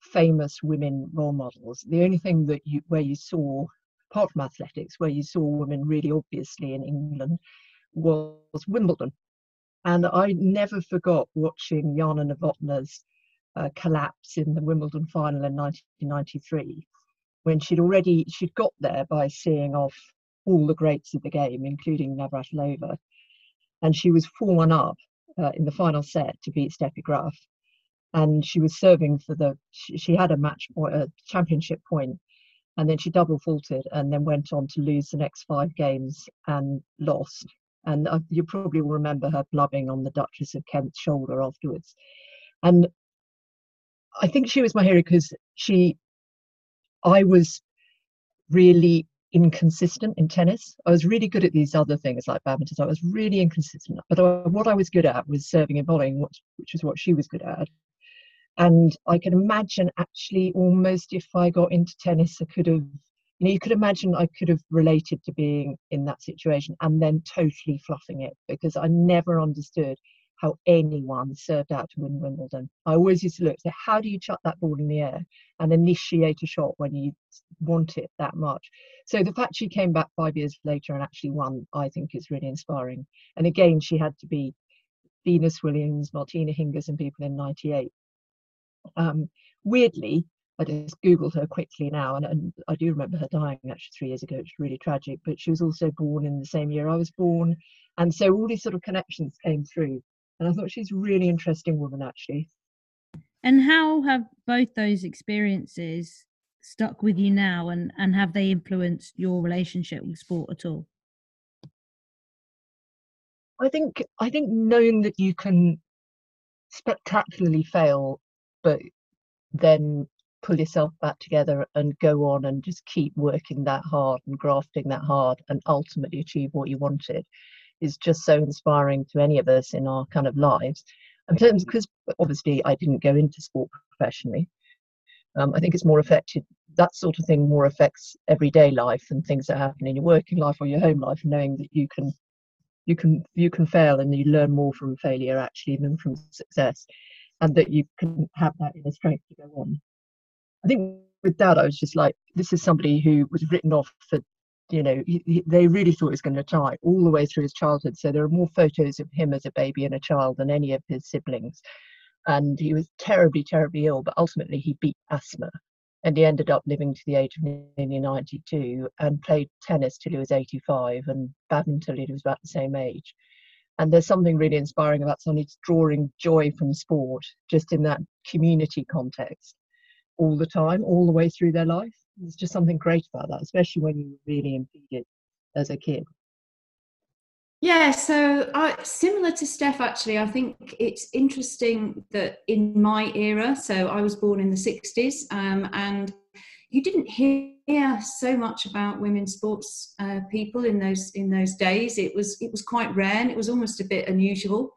famous women role models. The only thing that you where you saw apart from athletics, where you saw women really obviously in England, was Wimbledon. And I never forgot watching Jana Novotna's uh, collapse in the Wimbledon final in 1993, when she'd already she'd got there by seeing off all the greats of the game, including Navratilova, and she was 4-1 up uh, in the final set to beat Steffi Graf, and she was serving for the she, she had a match point, a championship point and then she double faulted and then went on to lose the next five games and lost. And uh, you probably will remember her blubbing on the Duchess of Kent's shoulder afterwards. And I think she was my hero because she, I was really inconsistent in tennis. I was really good at these other things like badminton. I was really inconsistent. But what I was good at was serving and volleying, which, which was what she was good at. And I can imagine actually almost if I got into tennis, I could have, you know, you could imagine I could have related to being in that situation and then totally fluffing it because I never understood how anyone served out to win Wimbledon. I always used to look, say, how do you chuck that ball in the air and initiate a shot when you want it that much? So the fact she came back five years later and actually won, I think is really inspiring. And again, she had to be Venus Williams, Martina Hingis, and people in 98 um, weirdly, I just Googled her quickly now, and, and, I do remember her dying actually three years ago, which was really tragic. But she was also born in the same year I was born. And so all these sort of connections came through. And I thought she's a really interesting woman, actually. And how have both those experiences stuck with you now, and, and have they influenced your relationship with sport at all? I think I think knowing that you can spectacularly fail but then pull yourself back together and go on and just keep working that hard and grafting that hard and ultimately achieve what you wanted is just so inspiring to any of us in our kind of lives. In terms because obviously I didn't go into sport professionally. Um, I think it's more affected that sort of thing more affects everyday life and things that happen in your working life or your home life, knowing that you can you can you can fail and you learn more from failure actually than from success and that you can have that inner strength to go on. I think with Dad, I was just like, this is somebody who was written off for, you know, he, he, they really thought he was going to die all the way through his childhood. So there are more photos of him as a baby and a child than any of his siblings. And he was terribly, terribly ill, but ultimately he beat asthma. And he ended up living to the age of nearly 92 and played tennis till he was 85 and badminton till he was about the same age and there's something really inspiring about somebody drawing joy from sport just in that community context all the time all the way through their life. There's just something great about that especially when you really impede it as a kid. Yeah, so I, similar to Steph, actually, I think it's interesting that in my era, so I was born in the 60s, um, and you didn't hear so much about women sports uh, people in those in those days. It was it was quite rare, and it was almost a bit unusual.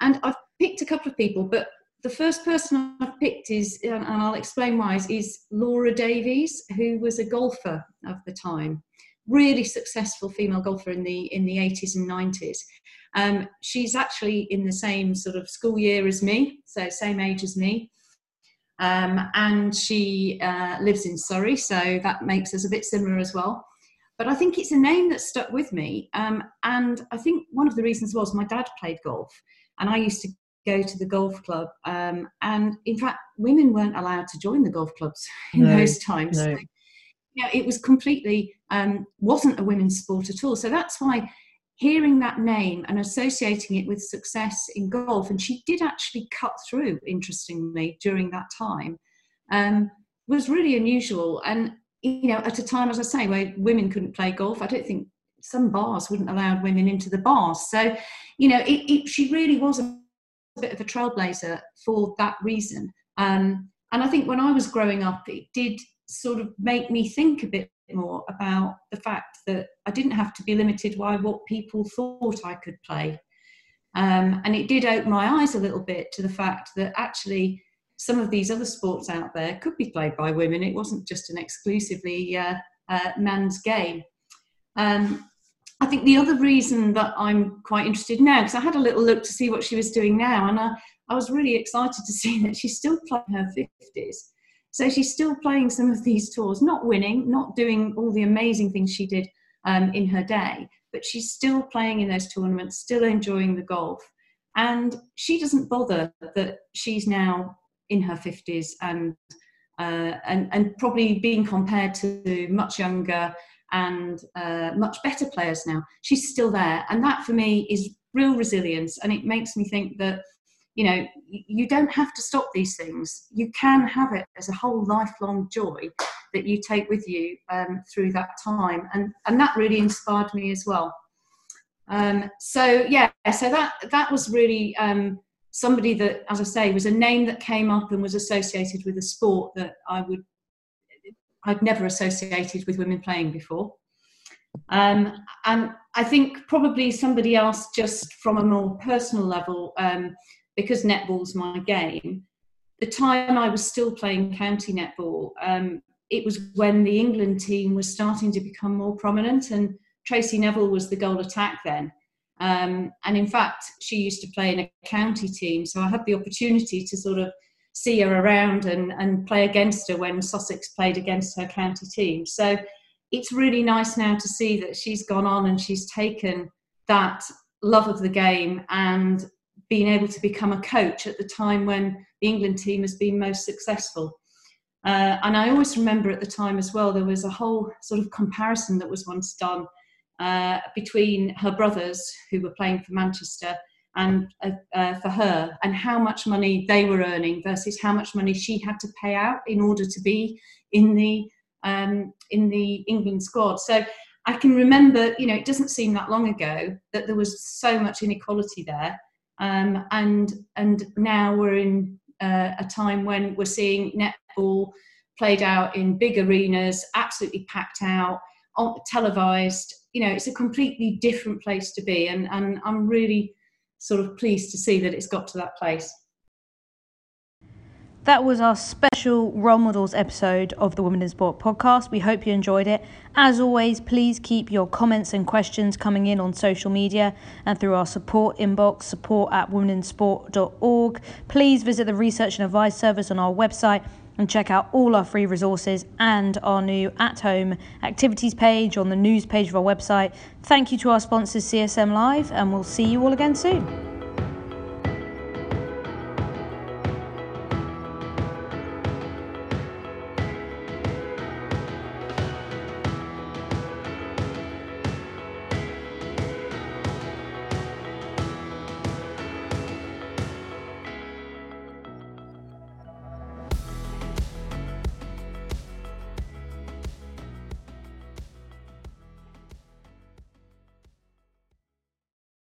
And I've picked a couple of people, but the first person I've picked is, and I'll explain why, is, Laura Davies, who was a golfer of the time really successful female golfer in the in the 80s and 90s. Um, she's actually in the same sort of school year as me, so same age as me. Um, and she uh, lives in Surrey, so that makes us a bit similar as well. But I think it's a name that stuck with me. Um, and I think one of the reasons was my dad played golf, and I used to go to the golf club. Um, and in fact, women weren't allowed to join the golf clubs (laughs) in no, those times. No. So yeah, it was completely um, wasn't a women's sport at all. So that's why hearing that name and associating it with success in golf, and she did actually cut through, interestingly, during that time, um, was really unusual. And you know, at a time, as I say, where women couldn't play golf, I don't think some bars wouldn't allow women into the bars. So, you know, it, it, she really was a bit of a trailblazer for that reason. Um, and I think when I was growing up, it did sort of make me think a bit more about the fact that I didn't have to be limited by what people thought I could play. Um, and it did open my eyes a little bit to the fact that actually some of these other sports out there could be played by women. It wasn't just an exclusively uh, uh, man's game. Um, I think the other reason that I'm quite interested now, because I had a little look to see what she was doing now, and I, I was really excited to (laughs) see that she's still playing her 50s. So she's still playing some of these tours, not winning, not doing all the amazing things she did um, in her day, but she's still playing in those tournaments, still enjoying the golf. And she doesn't bother that she's now in her 50s and, uh, and, and probably being compared to much younger and uh, much better players now. She's still there. And that for me is real resilience. And it makes me think that you know you don't have to stop these things. You can have it as a whole lifelong joy that you take with you um, through that time. And and that really inspired me as well. Um, so yeah so that that was really um, somebody that as i say was a name that came up and was associated with a sport that i would i'd never associated with women playing before. Um, and i think probably somebody else just from a more personal level um, because netball's my game, the time I was still playing county netball, um, it was when the England team was starting to become more prominent, and Tracey Neville was the goal attack then. Um, and in fact, she used to play in a county team, so I had the opportunity to sort of see her around and, and play against her when Sussex played against her county team. So it's really nice now to see that she's gone on and she's taken that love of the game and being able to become a coach at the time when the England team has been most successful. Uh, and I always remember at the time as well, there was a whole sort of comparison that was once done uh, between her brothers who were playing for Manchester and uh, uh, for her, and how much money they were earning versus how much money she had to pay out in order to be in the um, in the England squad. So I can remember, you know, it doesn't seem that long ago that there was so much inequality there. Um, and and now we're in uh, a time when we're seeing netball played out in big arenas, absolutely packed out, televised. You know, it's a completely different place to be, and and I'm really sort of pleased to see that it's got to that place. That was our special role models episode of the Women in Sport podcast. We hope you enjoyed it. As always, please keep your comments and questions coming in on social media and through our support inbox, support at womeninsport.org. Please visit the research and advice service on our website and check out all our free resources and our new at home activities page on the news page of our website. Thank you to our sponsors, CSM Live, and we'll see you all again soon.